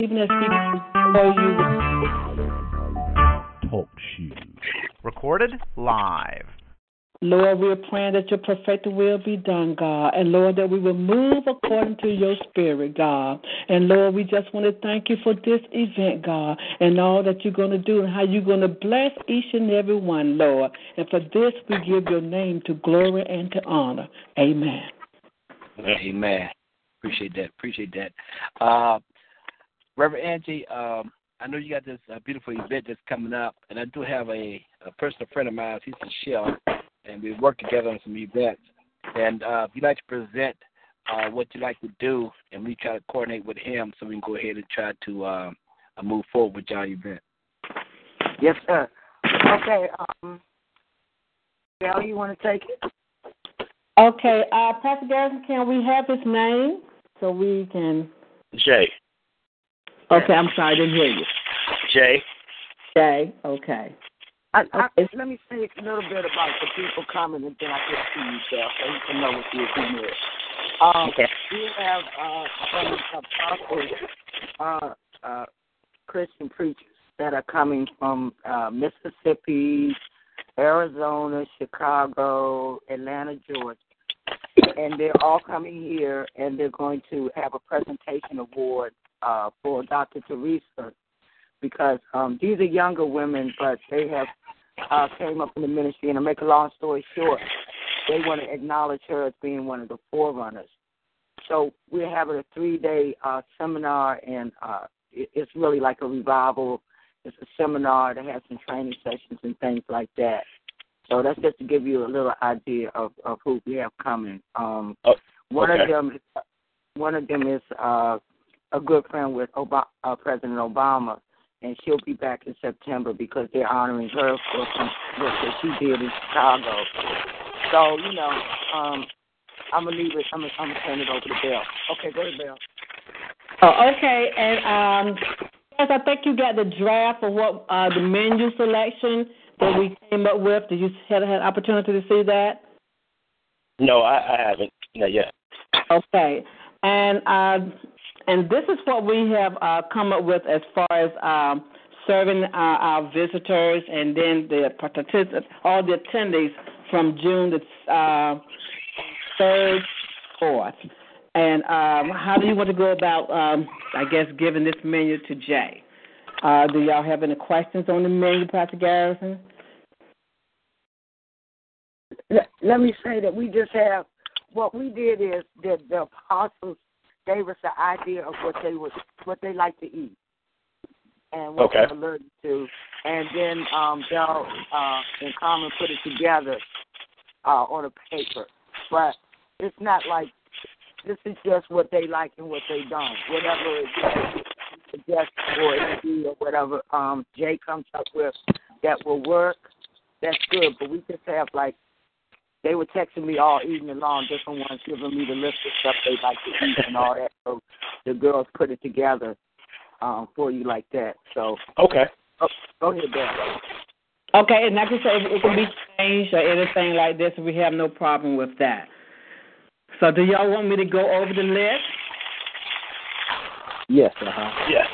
Even as people know you. Talk shoes. Recorded live. Lord, we are praying that your perfect will be done, God. And Lord, that we will move according to your spirit, God. And Lord, we just want to thank you for this event, God, and all that you're going to do and how you're going to bless each and every one, Lord. And for this, we give your name to glory and to honor. Amen. Amen. Appreciate that. Appreciate that. Uh, Reverend Angie, um, I know you got this uh, beautiful event that's coming up, and I do have a, a personal friend of mine. He's a Shell and we work together on some events. And uh, if you'd like to present uh, what you'd like to do, and we try to coordinate with him so we can go ahead and try to uh, move forward with your event. Yes, sir. Okay. Um, Gail, you want to take it? Okay. Uh, Pastor Garrison, can we have his name so we can. Jay. Okay, I'm sorry, I didn't hear you. Jay. Jay, okay. I, I, let me say a little bit about the people coming, and then I get to you, Jeff, so you can know what the event is. Um, okay. We have uh, some apostles, uh, uh, Christian preachers that are coming from uh, Mississippi, Arizona, Chicago, Atlanta, Georgia. And they're all coming here, and they're going to have a presentation award uh, for Dr. Teresa because um, these are younger women, but they have uh, came up in the ministry. And to make a long story short, they want to acknowledge her as being one of the forerunners. So we're having a three-day uh, seminar, and uh, it's really like a revival. It's a seminar that has some training sessions and things like that. So that's just to give you a little idea of, of who we have coming. Um, oh, one okay. of them, one of them is uh, a good friend with Obama, uh, President Obama, and she'll be back in September because they're honoring her for some work that she did in Chicago. So you know, um, I'm gonna leave it. I'm gonna, I'm gonna turn it over to Bill. Okay, go ahead, Bill. Oh, okay, and um, yes, I think you got the draft of what uh, the menu selection that we came up with. Did you have had an opportunity to see that? No, I, I haven't. Not yet. Okay, and uh, and this is what we have uh, come up with as far as um, serving uh, our visitors and then the participants, all the attendees from June the uh, third, fourth. And um, how do you want to go about, um, I guess, giving this menu to Jay? Uh, do y'all have any questions on the menu, Pastor Garrison? Let, let me say that we just have what we did is that the apostles gave us the idea of what they would what they like to eat and what Okay. they're allergic to, and then um, they'll uh, in common put it together uh, on a paper. But it's not like this is just what they like and what they don't. Whatever it suggest or it or whatever um, Jay comes up with that will work, that's good. But we just have like they were texting me all evening long, different ones giving me the list of stuff they like to eat and all that. So the girls put it together um, for you like that. So Okay. oh, go ahead, Ben. Okay, and like I said, it can be changed or anything like this. We have no problem with that. So, do y'all want me to go over the list? Yes. Uh huh. Yes.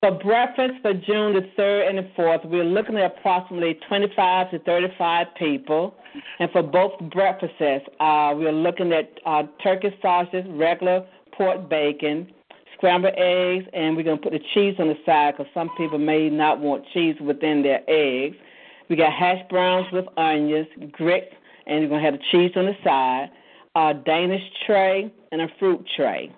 For breakfast for June the 3rd and the 4th, we're looking at approximately 25 to 35 people. And for both breakfasts, uh, we're looking at uh, turkey sausage, regular pork bacon, scrambled eggs, and we're going to put the cheese on the side because some people may not want cheese within their eggs. We got hash browns with onions, grits, and we're going to have the cheese on the side, a Danish tray, and a fruit tray.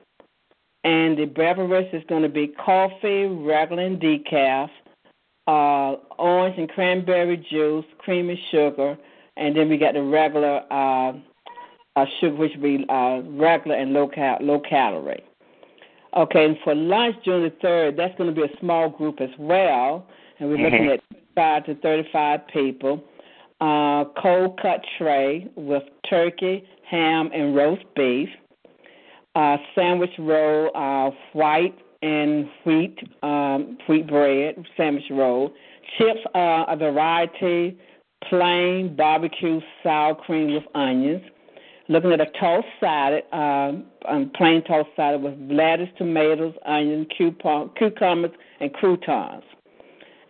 And the beverage is going to be coffee, regular and decaf, uh, orange and cranberry juice, cream and sugar, and then we got the regular uh, uh, sugar, which will be uh, regular and low cal- low calorie. Okay, and for lunch June the third, that's going to be a small group as well, and we're looking Mm-hmm. at five to thirty-five people. Uh, cold cut tray with turkey, ham, and roast beef. Uh, sandwich roll, uh, white and wheat um, wheat bread sandwich roll. Chips, are a variety, plain barbecue sour cream with onions. Looking at a toast salad, um, um, plain toast salad with lettuce, tomatoes, onions, cucumbers, and croutons.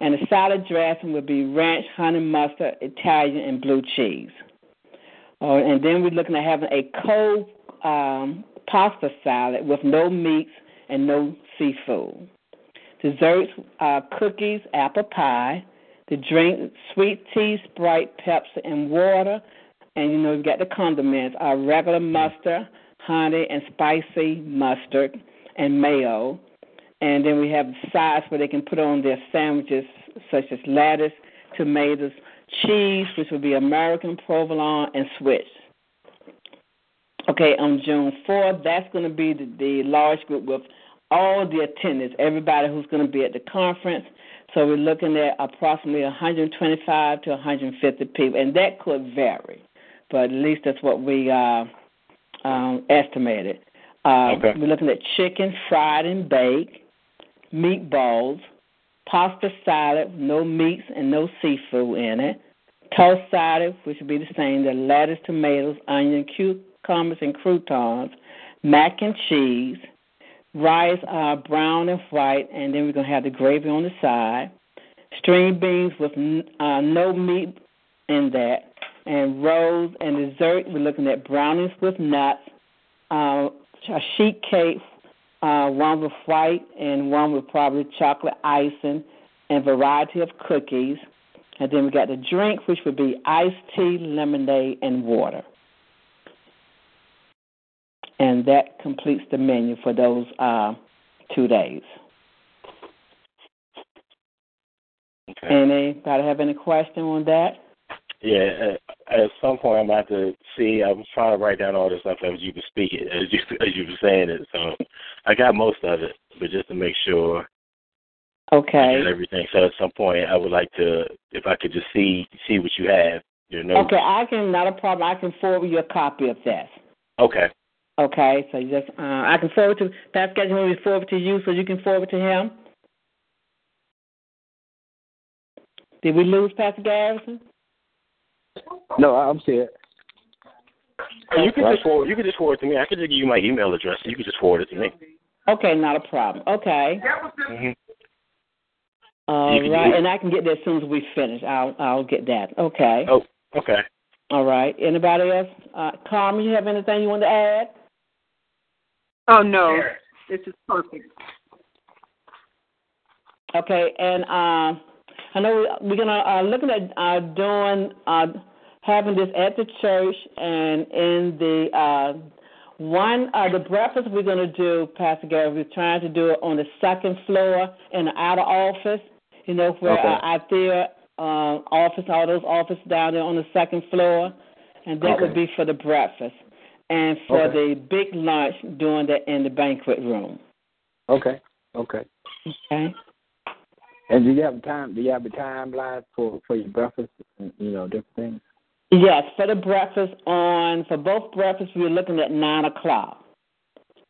And the salad dressing would be ranch, honey mustard, Italian, and blue cheese. Oh, and then we're looking at having a cold um, pasta salad with no meats and no seafood. Desserts, uh, cookies, apple pie. The drink, sweet tea, Sprite, Pepsi, and water. And you know, you've got the condiments, uh, regular mustard, honey, and spicy mustard, and mayo. And then we have sides where they can put on their sandwiches, such as lettuce, tomatoes, cheese, which would be American provolone, and Swiss. Okay, on June 4th, that's going to be the, the large group with all the attendees, everybody who's going to be at the conference. So we're looking at approximately 125 to 150 people, and that could vary, but at least that's what we uh, um, estimated. Uh, Okay. We're looking at chicken fried and baked, meatballs, pasta salad, no meats and no seafood in it, toast salad, which would be the same, the lettuce, tomatoes, onion, cucumbers, and croutons, mac and cheese, rice uh, brown and white, and then we're going to have the gravy on the side, string beans with uh, no meat in that, and rolls and dessert. We're looking at brownies with nuts, uh, a sheet cake, uh, one with white and one with probably chocolate icing, and variety of cookies. And then we got the drink, which would be iced tea, lemonade, and water. And that completes the menu for those uh, two days. Okay. Anybody have any question on that? Yeah, at, at some point I'm about to see. I was trying to write down all this stuff as you were speaking, as you as you were saying it. So I got most of it, but just to make sure Okay. everything. So at some point I would like to, if I could just see see what you have, your notes. Okay, I can not a problem. I can forward you a copy of that. Okay. Okay, so you just uh, I can forward to Pascal. You want me to forward to you so you can forward to him? Did we lose Pastor Garrison? No, I'm serious. Oh, you can just forward. You can just forward it to me. I can just give you my email address. You can just forward it to me. Okay, not a problem. Okay. hmm All You can right, do it. and I can get that as soon as we finish. I'll I'll get that. Okay. Oh, okay. All right. Anybody else? Uh, Carmen, you have anything you want to add? Oh no, this is perfect. Okay, and uh, I know we- we're gonna uh, looking at uh, doing uh, having this at the church and in the uh, one uh, the breakfast we're gonna do, Pastor Gary. We're trying to do it on the second floor in the outer office. You know where Okay. uh, out there uh, office, all those offices down there on the second floor, and that would be for the breakfast. And for Okay. the big lunch, doing that in the banquet room. Okay. Okay. Okay. And do you have a time? Do you have a timeline for for your breakfast? and, You know, different things. Yes, for the breakfast on for both breakfasts we're looking at nine o'clock.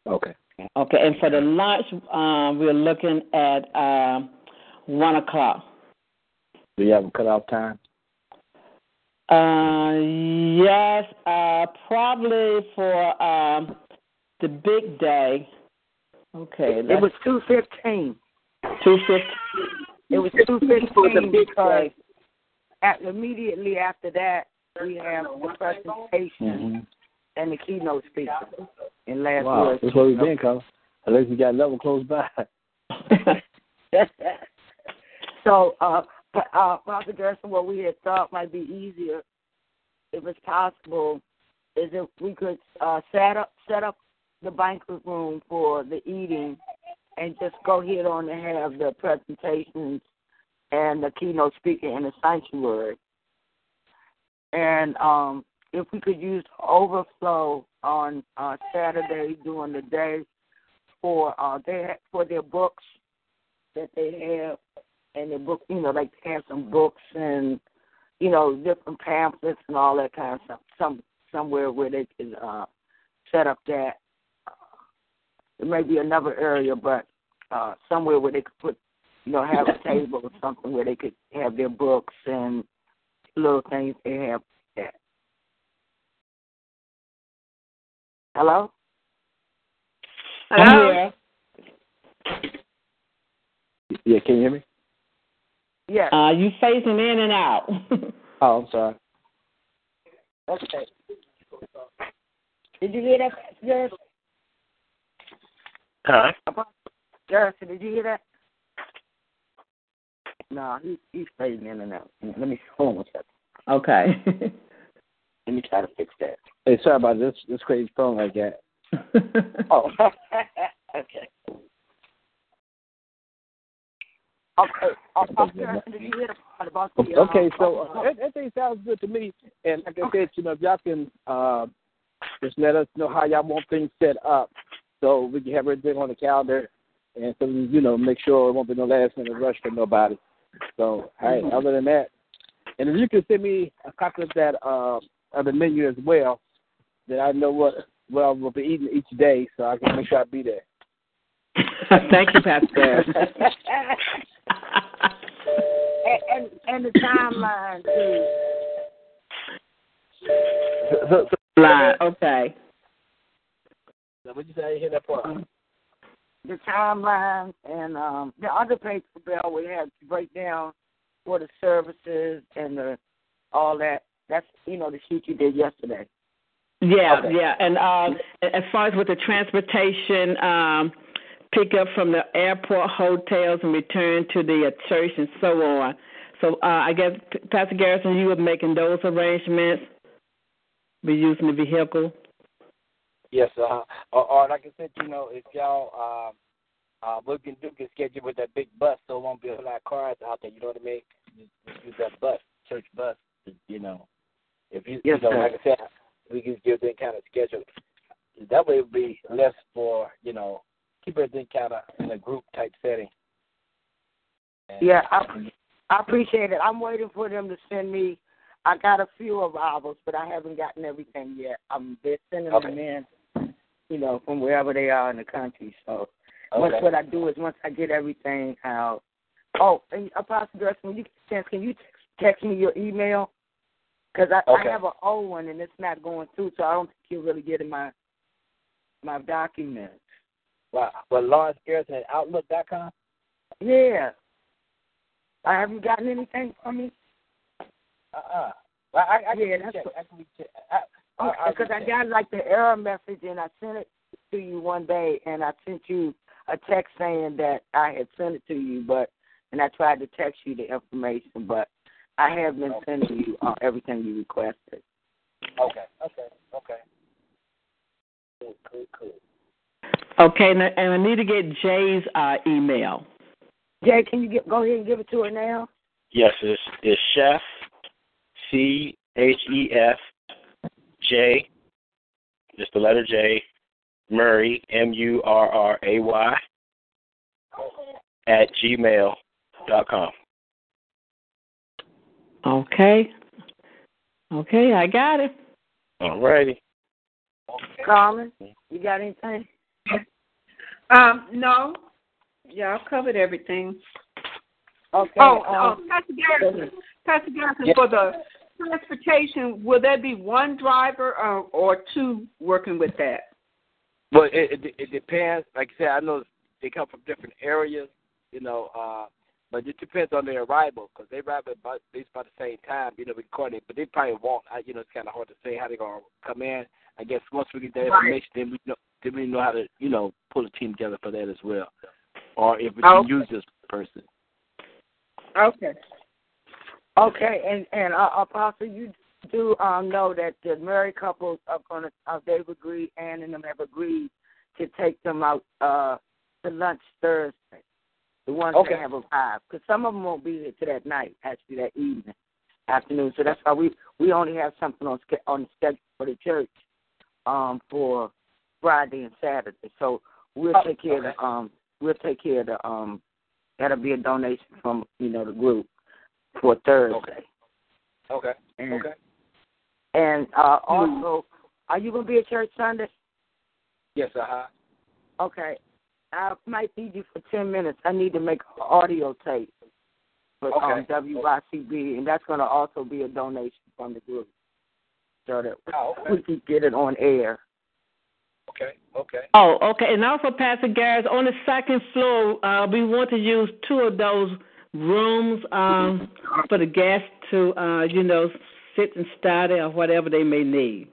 Okay. Okay, and for the lunch um, we're looking at um, one o'clock. Do you have a cutoff time? Uh, yes, uh, probably for um, the big day. Okay, It was two fifteen. Two fifteen. It was two fifteen because at, immediately after that we have the presentation Mm-hmm. and the keynote speaker. And last Wow, words. that's where we've been, Cole. Unless we got another close by. so, uh, uh, Dr. Gerson, what we had thought might be easier, if it's possible, is if we could uh, set up set up the banquet room for the eating, and just go ahead on and have the presentations and the keynote speaker in the sanctuary. And um, if we could use overflow on uh, Saturday during the day for uh have, for their books that they have and their book you know like they have some books and you know different pamphlets and all that kind of stuff some somewhere where they can uh set up that uh, it may be another area but uh somewhere where they could put you know have a table or something where they could have their books and little things they have that hello I'm. Yeah, can you hear me? Yes Uh, you phasing in and out. Oh, I'm sorry. okay did you hear that Garrison? Huh? Garrison, did you hear that no he he's fading in and out let me hold on a second. okay. let me try to fix that Hey, sorry about this this crazy phone like that. Oh, okay. Okay. Uh, uh, Garrison, did you hear the part about the? uh, Okay, so uh, that- everything sounds good to me. And like I said, you know, if y'all can uh, just let us know how y'all want things set up, so we can have everything on the calendar, and so we, you know, make sure it won't be no last minute rush for nobody. So, all right. Other than that, and if you can send me a copy of that uh, of the menu as well, then I know what what I will be eating each day, so I can make sure I be there. Thank you, Pastor. and, and and the timeline too. So, so, so, Line. Okay. what you say? I hear that part. The timeline and um the other paper bill we have to break down for the services and the all that. That's you know the sheet you did yesterday. Yeah, Okay. yeah. And um, as far as with the transportation, um, pick up from the airport, hotels, and return to the church and so on. So uh, I guess, P- Pastor Garrison, you were making those arrangements, be using the vehicle. Yes, uh, or, or like I said, you know, if y'all, um, uh, what we can do is schedule with that big bus, so it won't be a lot of cars out there. You know what I mean? Just, just use that bus, church bus. You know, if you, Yes, you know, sir. like I said, we can give them kind of schedule. That way, it'll be less for you know, keep everything kind of in a group type setting. And, Yeah, I I appreciate it. I'm waiting for them to send me. I got a few arrivals, but I haven't gotten everything yet. Um, they're sending Okay. them in, you know, from wherever they are in the country. So once what I do is once I get everything out. Oh, and Apostle Dress, when you get a chance, can you text, text me your email? Because I, Okay. I have an old one and it's not going through, so I don't think you're really getting my my documents. Wow. Well, Lawrence Garrison at Outlook.com. Yeah. I haven't gotten anything from me. Uh-uh. Well, I, I Yeah, recheck. that's I can recheck. I, I, I Because I got like the error message and I sent it to you one day and I sent you a text saying that I had sent it to you, but and I tried to text you the information, but I have been sending you uh, everything you requested. Okay, okay, okay. Cool, cool, cool. Okay, and I, and I need to get Jay's uh, email. Jay, can you get, go ahead and give it to her now? Yes, it's, it's Chef, C H E F J, just the letter J, Murray, M U R R A Y, at gmail dot com. Okay. Okay, I got it. All righty. Carmen, you got anything? Um, no. Y'all covered everything. Okay. Oh, um, oh, Pastor Garrison, Pastor Garrison, Yeah. for the transportation, will there be one driver or, or two working with that? Well, it, it it depends. Like I said, I know they come from different areas, you know, uh, but it depends on their arrival because they arrive at about, at least about the same time, you know, we coordinate. But they probably won't. I, you know, it's kind of hard to say how they're gonna come in. I guess once we get that Right. information, then we know then we know how to, you know, pull a team together for that as well, or if we Okay. can use this person. Okay. Okay, and and uh, Apostle, you do um, know that the married couples are gonna uh, they've agreed, Ann and them have agreed to take them out uh, to lunch Thursday. The ones Okay. that have arrived, because some of them won't be here to that night, actually that evening, afternoon. So that's why we we only have something on on the schedule for the church um, for Friday and Saturday. So we'll Oh, take care okay. of um we'll take care of the um that'll be a donation from you know the group for Thursday. Okay. And, Okay. And uh also, are you gonna be at church Sunday? Yes, uh huh. Okay. I might need you for ten minutes. I need to make an audio tape for um, WYCB, and that's going to also be a donation from the group, so that Oh, we can get it on air. Okay. Okay. Oh, okay. And also, Pastor Garrett, on the second floor, uh, we want to use two of those rooms um, for the guests to, uh, you know, sit and study or whatever they may need.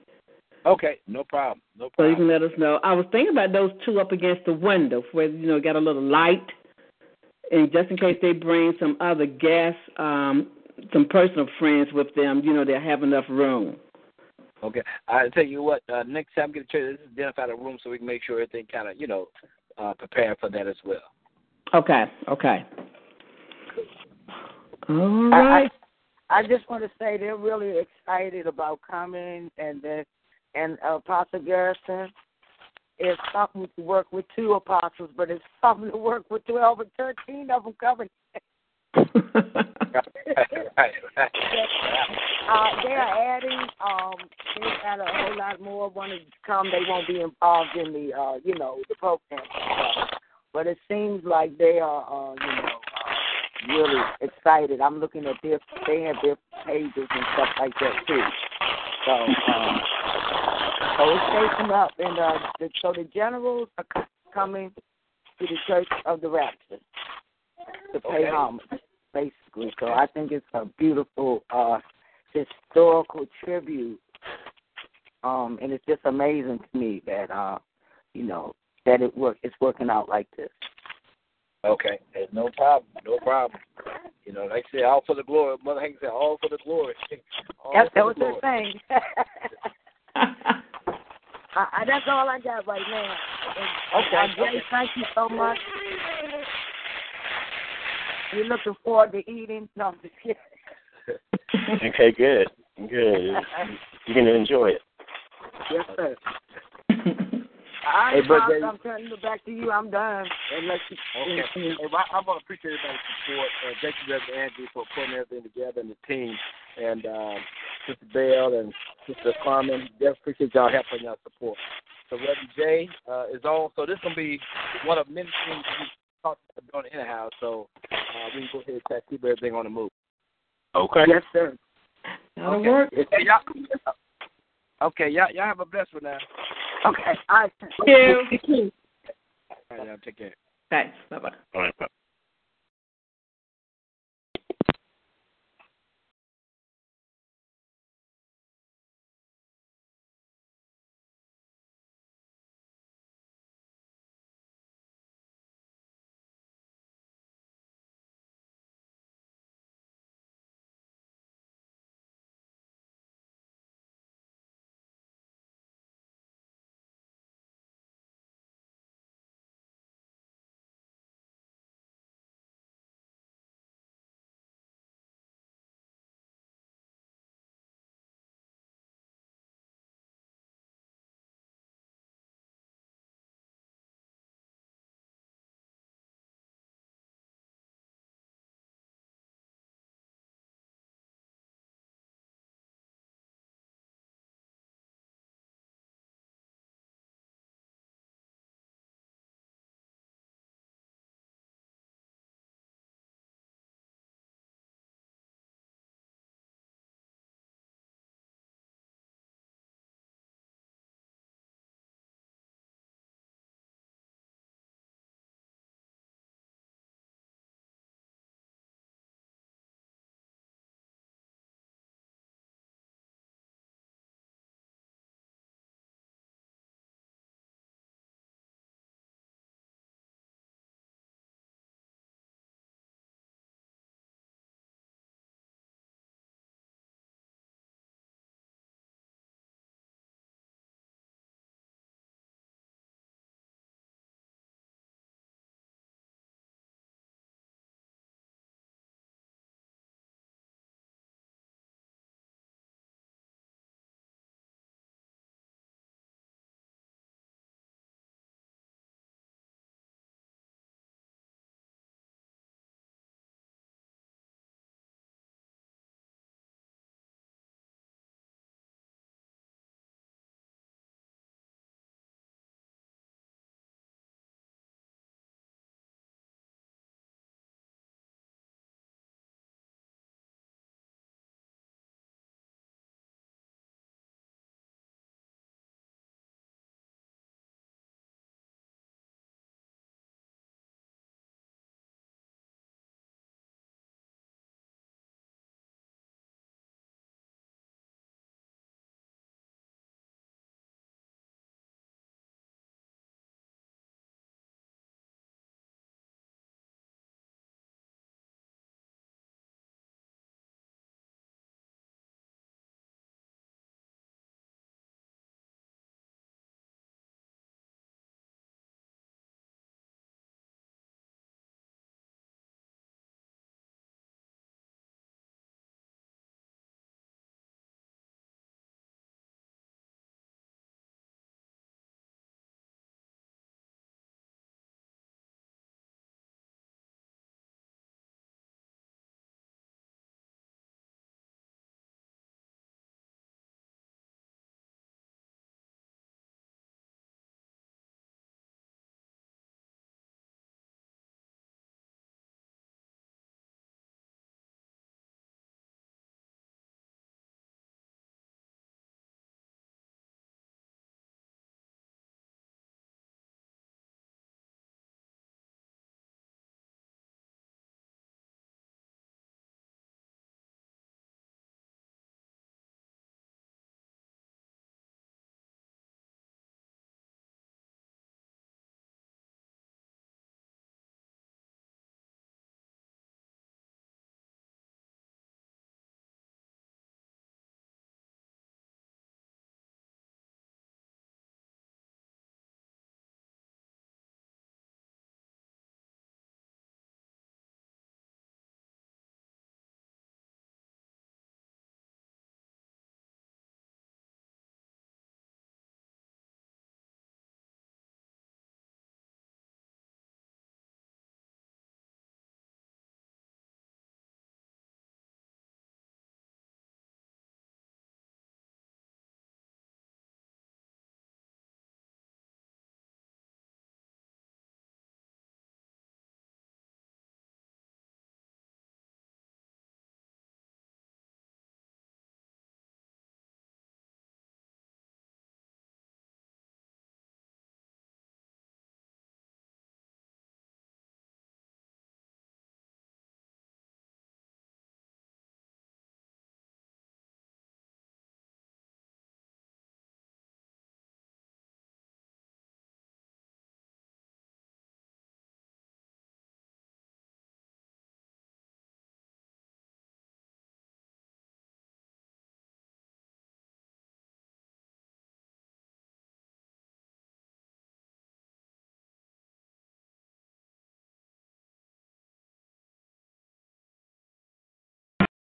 Okay. No problem. No problem. So you can let us know. I was thinking about those two up against the window where, you know, got a little light. And just in case they bring some other guests, um, some personal friends with them, you know, they'll have enough room. Okay. I tell you what. Uh, next time we get a church, let's identify the room so we can make sure everything kind of, you know, uh, prepared for that as well. Okay, okay. All right. I. I I just want to say they're really excited about coming, and that and uh, Apostle Garrison is something to work with two apostles, but it's something to work with twelve or thirteen of them coming. right. Right. Uh, they are adding. Um, they got a whole lot more want to come. They won't be involved in the, uh, you know, the program. stuff. But it seems like they are, uh, you know, uh, really excited. I'm looking at their, they have their pages and stuff like that too. So, um, so it's shaping up, and uh, the, so the generals are coming to the Church of the Rapture to pay Okay. homage, basically. So I think it's a beautiful uh, historical tribute, um, and it's just amazing to me that uh, you know that it work it's working out like this. Okay. No problem. No problem. You know, like I said, all for the glory. Mother Hank said, all for the glory. All That's for that was the her thing. I, I, that's all I got right now. And, Okay, Jay, okay. thank you so much. You're looking forward to eating? No, I'm just kidding. Okay, good, good. You're gonna enjoy it. yes, sir. All right, Hey, but Pops, Jay- I'm turning it back to you. I'm done. Unless you, Okay. Hey, well, I, I want to appreciate everybody's support. Uh, thank you, Reverend Andrew, for putting everything together and the team. And uh, Sister Bell and Sister Carmen, just appreciate y'all helping y'all support. So Reverend Jay uh, is on. So this is going to be one of many things we talked about doing anyhow. So uh, we can go ahead and try to keep everything on the move. Okay. yes, sir. That'll okay. work. Hey, y'all, okay, y'all, y'all have a blessed one now. Okay. All right. Thank you. All right, y'all take care. Thanks. Bye bye. All right. bye.